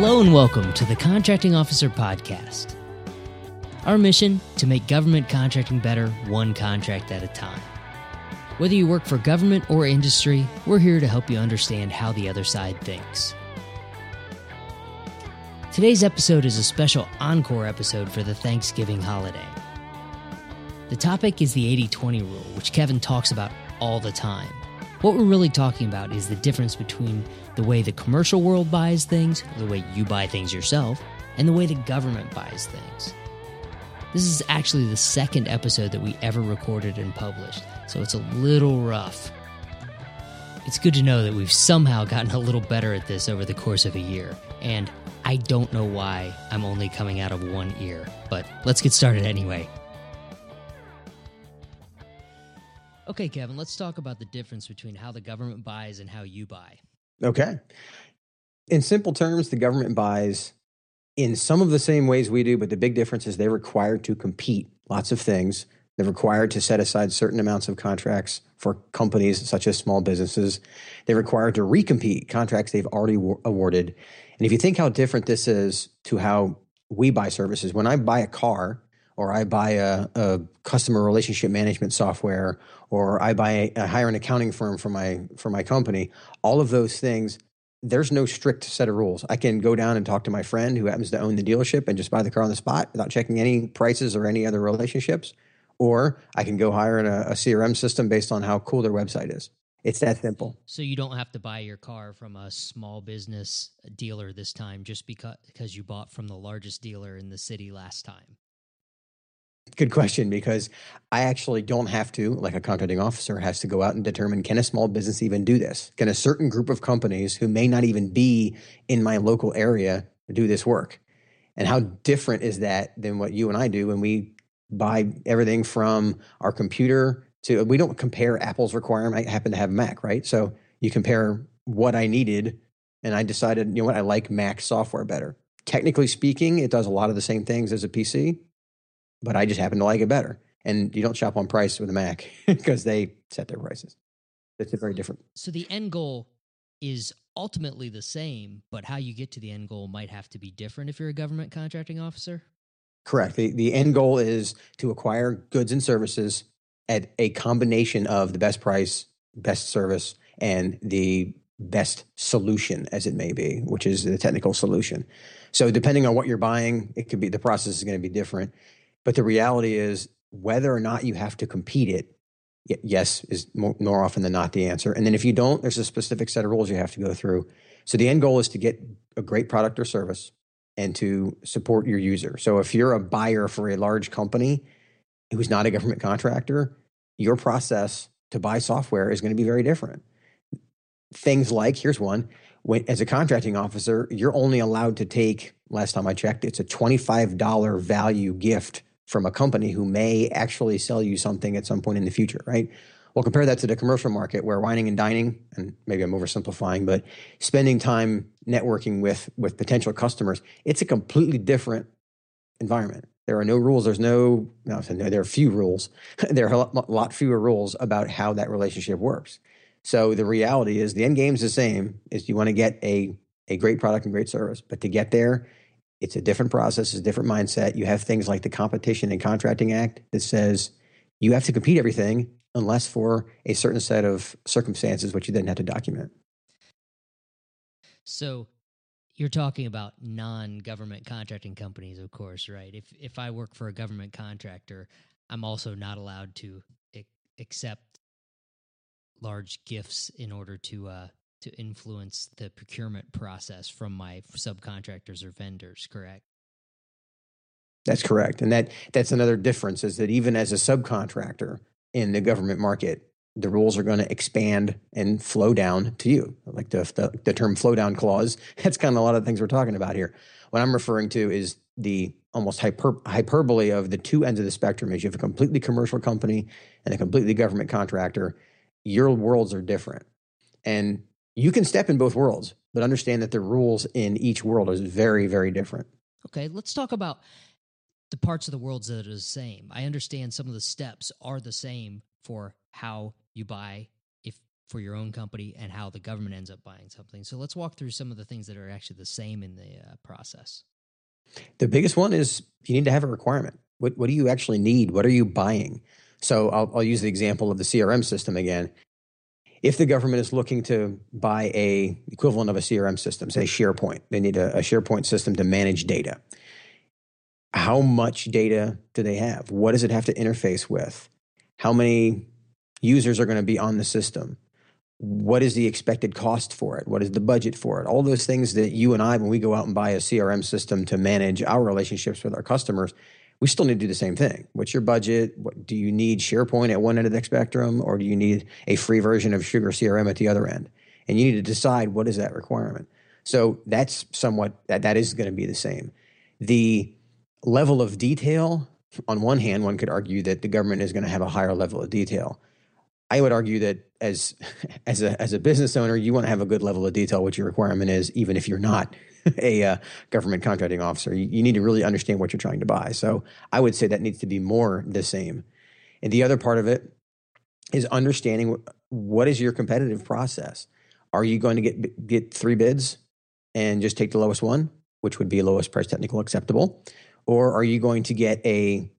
Hello and welcome to the Contracting Officer Podcast. Our mission to make government contracting better one contract at a time. Whether you work for government or industry, we're here to help you understand how the other side thinks. Today's episode is a special encore episode for the Thanksgiving holiday. The topic is the 80 20 rule, which Kevin talks about all the time. What we're really talking about is the difference between the way the commercial world buys things, the way you buy things yourself, and the way the government buys things. This is actually the second episode that we ever recorded and published, so it's a little rough. It's good to know that we've somehow gotten a little better at this over the course of a year, and I don't know why I'm only coming out of one ear, but let's get started anyway. Okay, Kevin, let's talk about the difference between how the government buys and how you buy. Okay. In simple terms, the government buys in some of the same ways we do, but the big difference is they're required to compete lots of things. They're required to set aside certain amounts of contracts for companies such as small businesses. They're required to recompete contracts they've already awarded. And if you think how different this is to how we buy services, when I buy a car, or I buy a, a, customer relationship management software, or I buy a, hire an accounting firm for my for my company. All of those things, there's no strict set of rules. I can go down and talk to my friend who happens to own the dealership and just buy the car on the spot without checking any prices or any other relationships. Or I can go hire a, a CRM system based on how cool their website is. It's that simple. So you don't have to buy your car from a small business dealer this time just because because you bought from the largest dealer in the city last time. Good question because I actually don't have to, like a contracting officer has to go out and determine can a small business even do this? Can a certain group of companies who may not even be in my local area do this work? And how different is that than what you and I do when we buy everything from our computer to, we don't compare Apple's requirement. I happen to have Mac, right? So you compare what I needed and I decided, you know what, I like Mac software better. Technically speaking, it does a lot of the same things as a PC, but I just happen to like it better. And you don't shop on price with a Mac because they set their prices. It's a very different. So the end goal is ultimately the same, but how you get to the end goal might have to be different if you're a government contracting officer. Correct. The, the end goal is to acquire goods and services at a combination of the best price, best service, and the best solution as it may be, which is the technical solution. So depending on what you're buying, it could be the process is going to be different. But the reality is, whether or not you have to compete it, yes, is more, more often than not the answer. And then if you don't, there's a specific set of rules you have to go through. So the end goal is to get a great product or service and to support your user. So if you're a buyer for a large company who's not a government contractor, your process to buy software is going to be very different. Things like here's one when, as a contracting officer, you're only allowed to take, last time I checked, it's a $25 value gift from a company who may actually sell you something at some point in the future, right? Well, compare that to the commercial market where wining and dining, and maybe I'm oversimplifying, but spending time networking with with potential customers, it's a completely different environment. There are no rules. There's no, no, there are few rules. there are a lot fewer rules about how that relationship works. So the reality is the end game is the same is you want to get a, a great product and great service, but to get there, it's a different process, it's a different mindset. You have things like the Competition in Contracting Act that says you have to compete everything unless for a certain set of circumstances, which you then have to document. So you're talking about non-government contracting companies, of course, right? If if I work for a government contractor, I'm also not allowed to accept large gifts in order to uh, to influence the procurement process from my subcontractors or vendors, correct? That's correct. And that that's another difference is that even as a subcontractor in the government market, the rules are going to expand and flow down to you. Like the, the, the term flow down clause, that's kind of a lot of things we're talking about here. What I'm referring to is the almost hyper, hyperbole of the two ends of the spectrum is you have a completely commercial company and a completely government contractor. Your worlds are different. And you can step in both worlds, but understand that the rules in each world is very, very different. Okay, let's talk about the parts of the worlds that are the same. I understand some of the steps are the same for how you buy if for your own company and how the government ends up buying something. So let's walk through some of the things that are actually the same in the uh, process. The biggest one is you need to have a requirement. What, what do you actually need? What are you buying? So I'll, I'll use the example of the CRM system again. If the government is looking to buy a equivalent of a CRM system, say SharePoint, they need a, a SharePoint system to manage data. How much data do they have? What does it have to interface with? How many users are going to be on the system? what is the expected cost for it? What is the budget for it? All those things that you and I, when we go out and buy a CRM system to manage our relationships with our customers, we still need to do the same thing. What's your budget? What, do you need SharePoint at one end of the spectrum, or do you need a free version of Sugar CRM at the other end? And you need to decide what is that requirement. So that's somewhat that that is going to be the same. The level of detail, on one hand, one could argue that the government is going to have a higher level of detail. I would argue that as as a as a business owner, you want to have a good level of detail what your requirement is, even if you're not a uh, government contracting officer. You, you, need to really understand what you're trying to buy. So I would say that needs to be more the same. And the other part of it is understanding what, is your competitive process. Are you going to get get three bids and just take the lowest one, which would be lowest price technical acceptable, or are you going to get a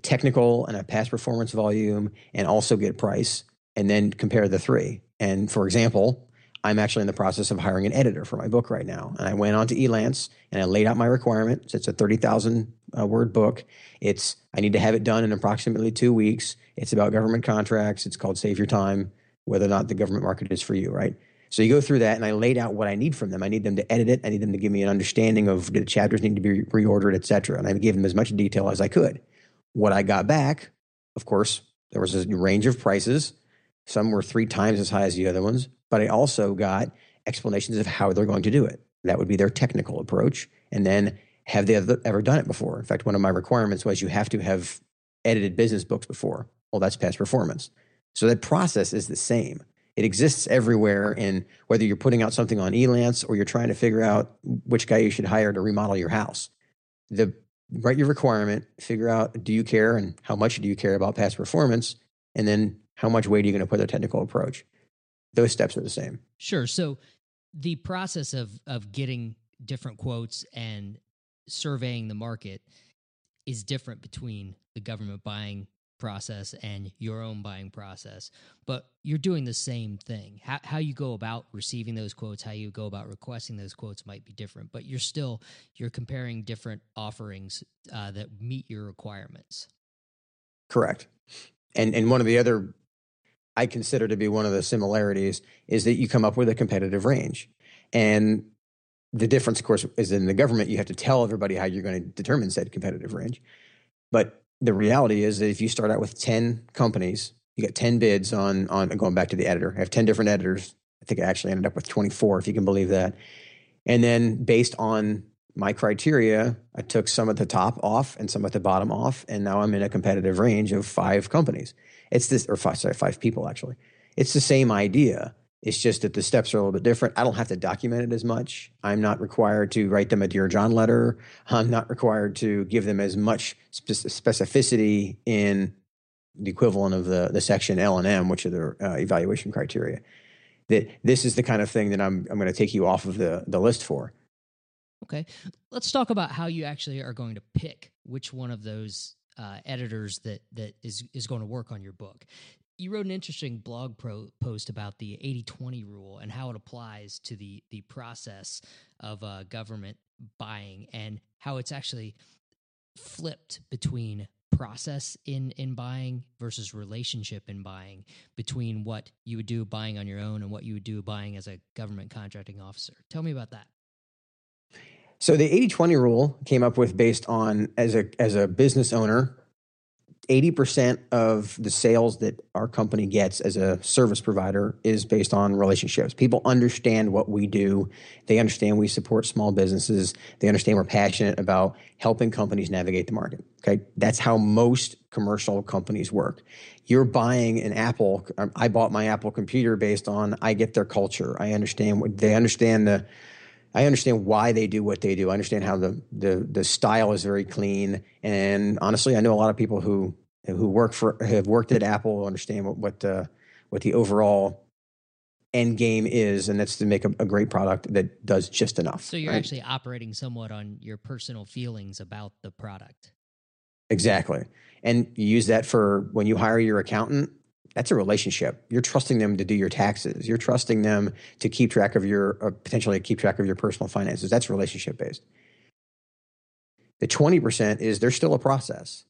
technical and a past performance volume and also get price and then compare the three. And for example, I'm actually in the process of hiring an editor for my book right now. And I went on to Elance and I laid out my requirements. It's a 30,000 uh, word book. It's, I need to have it done in approximately two weeks. It's about government contracts. It's called Save Your Time, whether or not the government market is for you, right? So you go through that and I laid out what I need from them. I need them to edit it. I need them to give me an understanding of the chapters need to be reordered, et cetera. And I gave them as much detail as I could. What I got back, of course, there was a range of prices. Some were three times as high as the other ones, but I also got explanations of how they're going to do it. That would be their technical approach. And then have they ever done it before? In fact, one of my requirements was you have to have edited business books before. Well, that's past performance. So that process is the same. It exists everywhere. And whether you're putting out something on Elance or you're trying to figure out which guy you should hire to remodel your house, the write your requirement, figure out do you care and how much do you care about past performance, and then how much weight are you going to put the technical approach. Those steps are the same. Sure. So the process of of getting different quotes and surveying the market is different between the government buying process and your own buying process, but you're doing the same thing. How, how you go about receiving those quotes, how you go about requesting those quotes might be different, but you're still you're comparing different offerings uh, that meet your requirements. Correct. And and one of the other I consider to be one of the similarities is that you come up with a competitive range. And the difference, of course, is in the government, you have to tell everybody how you're going to determine said competitive range. But the reality is that if you start out with 10 companies, you get 10 bids on, on going back to the editor. I have 10 different editors. I think I actually ended up with 24, if you can believe that. And then based on my criteria, I took some at the top off and some at the bottom off. And now I'm in a competitive range of five companies. It's this, or five, sorry, five people actually. It's the same idea. It's just that the steps are a little bit different. I don't have to document it as much. I'm not required to write them a Dear John letter. I'm not required to give them as much specificity in the equivalent of the, the section L and M, which are the uh, evaluation criteria. That this is the kind of thing that I'm, I'm going to take you off of the, the list for. Okay. Let's talk about how you actually are going to pick which one of those uh, editors that that is is going to work on your book you wrote an interesting blog pro- post about the 80-20 rule and how it applies to the the process of uh, government buying and how it's actually flipped between process in in buying versus relationship in buying between what you would do buying on your own and what you would do buying as a government contracting officer. Tell me about that. So the 80-20 rule came up with based on as a as a business owner 80% of the sales that our company gets as a service provider is based on relationships. People understand what we do. They understand we support small businesses. They understand we're passionate about helping companies navigate the market. Okay. That's how most commercial companies work. You're buying an Apple. Um, I bought my Apple computer based on I get their culture. I understand what they understand the I understand why they do what they do. I understand how the the the style is very clean, and honestly, I know a lot of people who who work for have worked at Apple understand what what uh, what the overall end game is, and that's to make a, a great product that does just enough. So you're right? actually operating somewhat on your personal feelings about the product. Exactly. And you use that for when you hire your accountant, that's a relationship. You're trusting them to do your taxes. You're trusting them to keep track of your, or potentially keep track of your personal finances. That's relationship based. The 20% is there's still a process.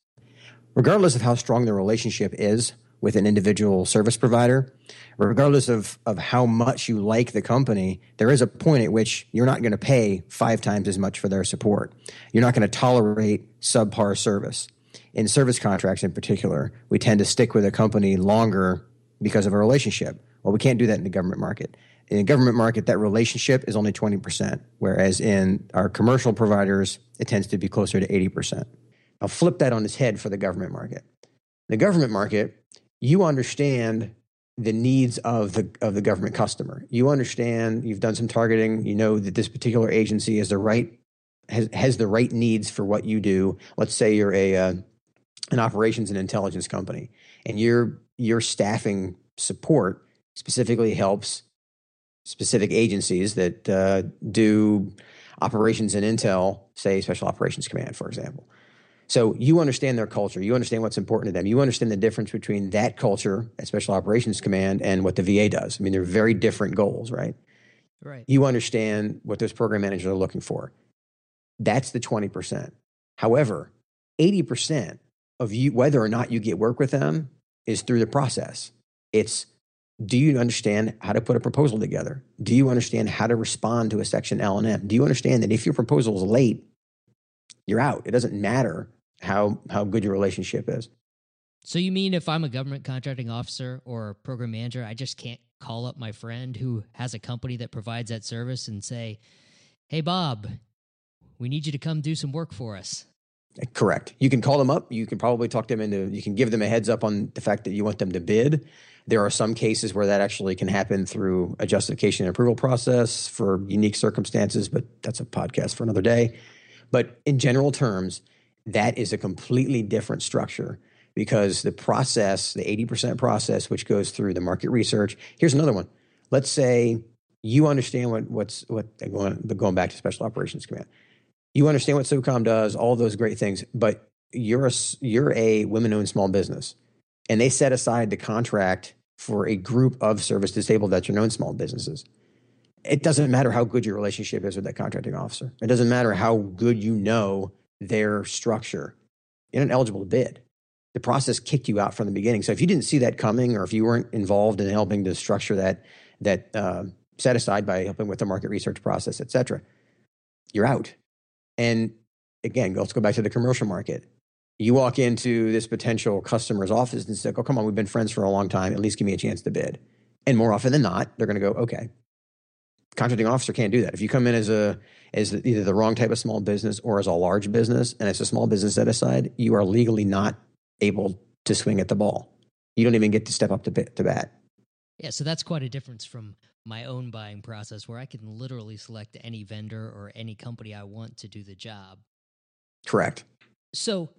Regardless of how strong the relationship is with an individual service provider, regardless of, of how much you like the company, there is a point at which you're not going to pay five times as much for their support. You're not going to tolerate subpar service. In service contracts in particular, we tend to stick with a company longer because of a relationship. Well, we can't do that in the government market. In the government market, that relationship is only 20%, whereas in our commercial providers, it tends to be closer to 80%. I'll flip that on its head for the government market. In the government market, you understand the needs of the of the government customer. You understand, you've done some targeting, you know that this particular agency is the right has, has the right needs for what you do. Let's say you're a uh, an operations and intelligence company and your your staffing support specifically helps specific agencies that uh, do operations and intel, say Special Operations Command, for example. So you understand their culture. You understand what's important to them. You understand the difference between that culture at Special Operations Command and what the VA does. I mean, they're very different goals, right? Right. You understand what those program managers are looking for. That's the 20%. However, 80% of you, whether or not you get work with them, is through the process. It's do you understand how to put a proposal together? Do you understand how to respond to a section L and M? Do you understand that if your proposal is late, you're out. It doesn't matter how how good your relationship is. So you mean if I'm a government contracting officer or program manager, I just can't call up my friend who has a company that provides that service and say, "Hey Bob, we need you to come do some work for us." Correct. You can call them up. You can probably talk them into. You can give them a heads up on the fact that you want them to bid. There are some cases where that actually can happen through a justification and approval process for unique circumstances, but that's a podcast for another day. But in general terms, that is a completely different structure because the process, the 80% process, which goes through the market research. Here's another one. Let's say you understand what, what's what going, going back to Special Operations Command. You understand what SOCOM does, all those great things, but you're a, you're a women-owned small business, and they set aside the contract for a group of service disabled veteran-owned small businesses it doesn't matter how good your relationship is with that contracting officer. It doesn't matter how good you know their structure. You're not eligible to bid. The process kicked you out from the beginning. So if you didn't see that coming, or if you weren't involved in helping to structure that that uh, set aside by helping with the market research process, et cetera, you're out. And again, let's go back to the commercial market. You walk into this potential customer's office and say, "Oh, come on, we've been friends for a long time. At least give me a chance to bid." And more often than not, they're going to go, "Okay, contracting officer can't do that. If you come in as a as either the wrong type of small business or as a large business and it's a small business set aside, you are legally not able to swing at the ball. You don't even get to step up to, to bat. Yeah, so that's quite a difference from my own buying process where I can literally select any vendor or any company I want to do the job. Correct. So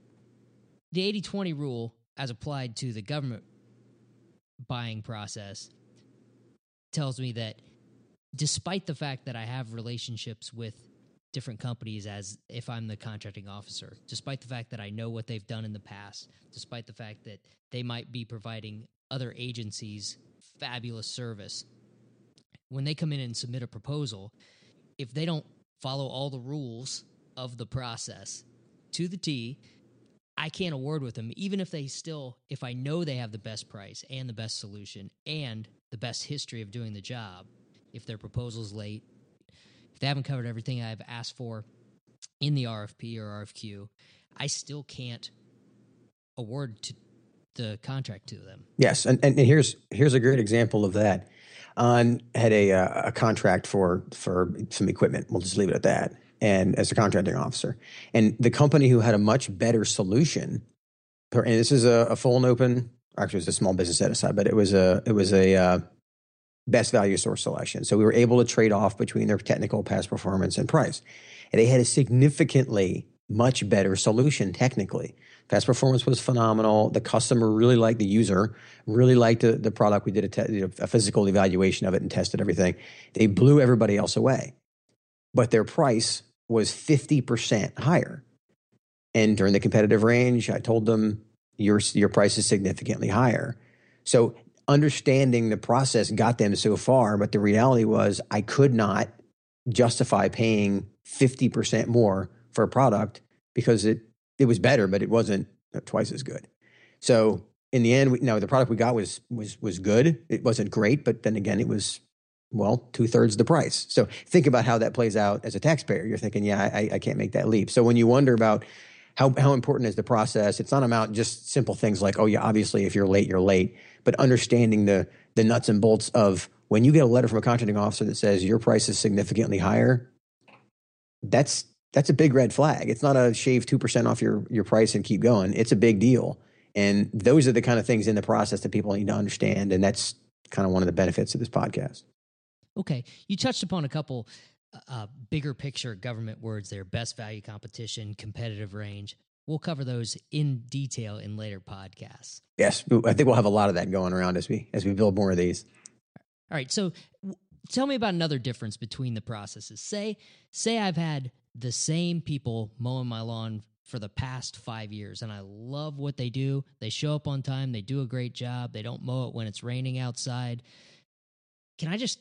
the 80 20 rule, as applied to the government buying process, tells me that despite the fact that I have relationships with different companies as if I'm the contracting officer, despite the fact that I know what they've done in the past, despite the fact that they might be providing other agencies fabulous service, when they come in and submit a proposal, if they don't follow all the rules of the process to the T, I can't award with them, even if they still, if I know they have the best price and the best solution and the best history of doing the job if their proposal's late, if they haven't covered everything I've asked for in the RFP or RFQ, I still can't award to the contract to them. Yes, and, and here's here's a great example of that. On had a uh, a contract for for some equipment. We'll just leave it at that. And as a contracting officer, and the company who had a much better solution, and this is a, a full and open. Actually, it was a small business set aside, but it was a it was a uh, best value source selection. So we were able to trade off between their technical past performance and price. And they had a significantly much better solution technically. Past performance was phenomenal. The customer really liked the user, really liked the, the product. We did a, te- a physical evaluation of it and tested everything. They blew everybody else away, but their price was 50% higher. And during the competitive range, I told them your, your price is significantly higher. So understanding the process got them so far, but the reality was I could not justify paying 50% more for a product because it, it was better, but it wasn't twice as good. So in the end, we, no, the product we got was, was, was good. It wasn't great, but then again, it was, well, two thirds the price. So think about how that plays out as a taxpayer. You're thinking, yeah, I, I can't make that leap. So when you wonder about how, how important is the process, it's not about just simple things like, oh, yeah, obviously, if you're late, you're late, but understanding the, the nuts and bolts of when you get a letter from a contracting officer that says your price is significantly higher, that's that's a big red flag. It's not a shave 2% off your, your price and keep going. It's a big deal. And those are the kind of things in the process that people need to understand. And that's kind of one of the benefits of this podcast. Okay. You touched upon a couple uh, bigger picture government words there best value competition, competitive range. We'll cover those in detail in later podcasts. Yes, I think we'll have a lot of that going around as we as we build more of these. All right, so tell me about another difference between the processes. Say say I've had the same people mowing my lawn for the past 5 years and I love what they do. They show up on time, they do a great job, they don't mow it when it's raining outside. Can I just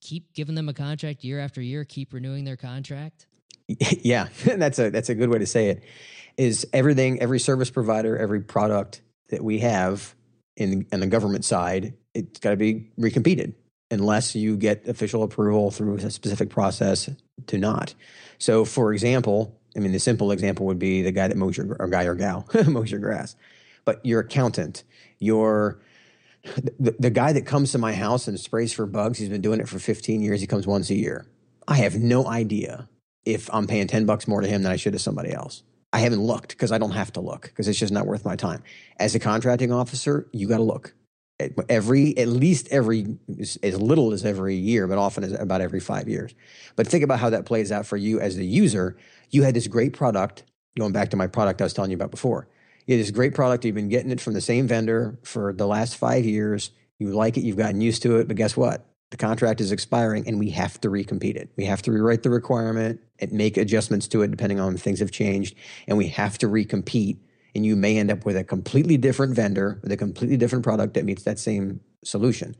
keep giving them a contract year after year, keep renewing their contract? Yeah, that's a that's a good way to say it. Is everything every service provider, every product that we have in in the government side, it's got to be recompeted unless you get official approval through a specific process to not. So, for example, I mean, the simple example would be the guy that mows your or guy or gal mows your grass, but your accountant, your the, the guy that comes to my house and sprays for bugs, he's been doing it for 15 years. He comes once a year. I have no idea if I'm paying 10 bucks more to him than I should to somebody else. I haven't looked because I don't have to look because it's just not worth my time. As a contracting officer, you got to look every at least every as little as every year, but often as about every five years. But think about how that plays out for you as the user. You had this great product. Going back to my product I was telling you about before, you had this great product. You've been getting it from the same vendor for the last five years. You like it. You've gotten used to it. But guess what? The contract is expiring, and we have to recompete it. We have to rewrite the requirement and make adjustments to it depending on things have changed, and we have to recompete and you may end up with a completely different vendor with a completely different product that meets that same solution.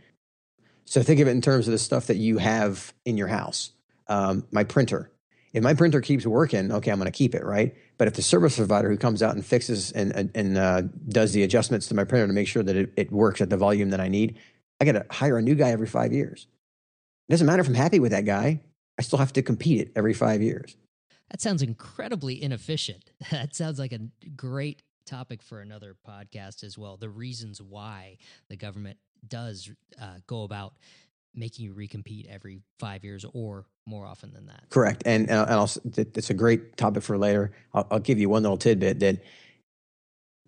So think of it in terms of the stuff that you have in your house. Um, my printer. If my printer keeps working, okay, I'm going to keep it, right? But if the service provider who comes out and fixes and, and uh, does the adjustments to my printer to make sure that it, it works at the volume that I need, I got to hire a new guy every five years. It doesn't matter if I'm happy with that guy. I still have to compete it every five years. That sounds incredibly inefficient. That sounds like a great topic for another podcast as well. The reasons why the government does uh, go about making you recompete every five years or more often than that. Correct, and uh, and also, it's a great topic for later. I'll, I'll give you one little tidbit that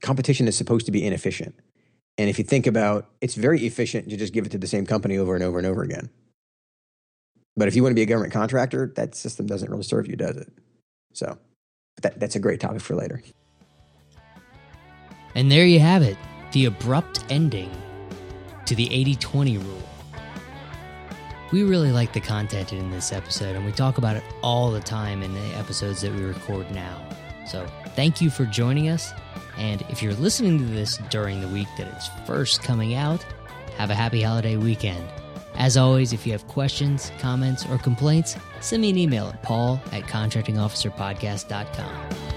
competition is supposed to be inefficient, and if you think about, it's very efficient to just give it to the same company over and over and over again. But if you want to be a government contractor, that system doesn't really serve you, does it? So that, that's a great topic for later. And there you have it the abrupt ending to the 80 20 rule. We really like the content in this episode, and we talk about it all the time in the episodes that we record now. So, thank you for joining us. And if you're listening to this during the week that it's first coming out, have a happy holiday weekend. As always, if you have questions, comments, or complaints, send me an email at paul at contractingofficerpodcast.com.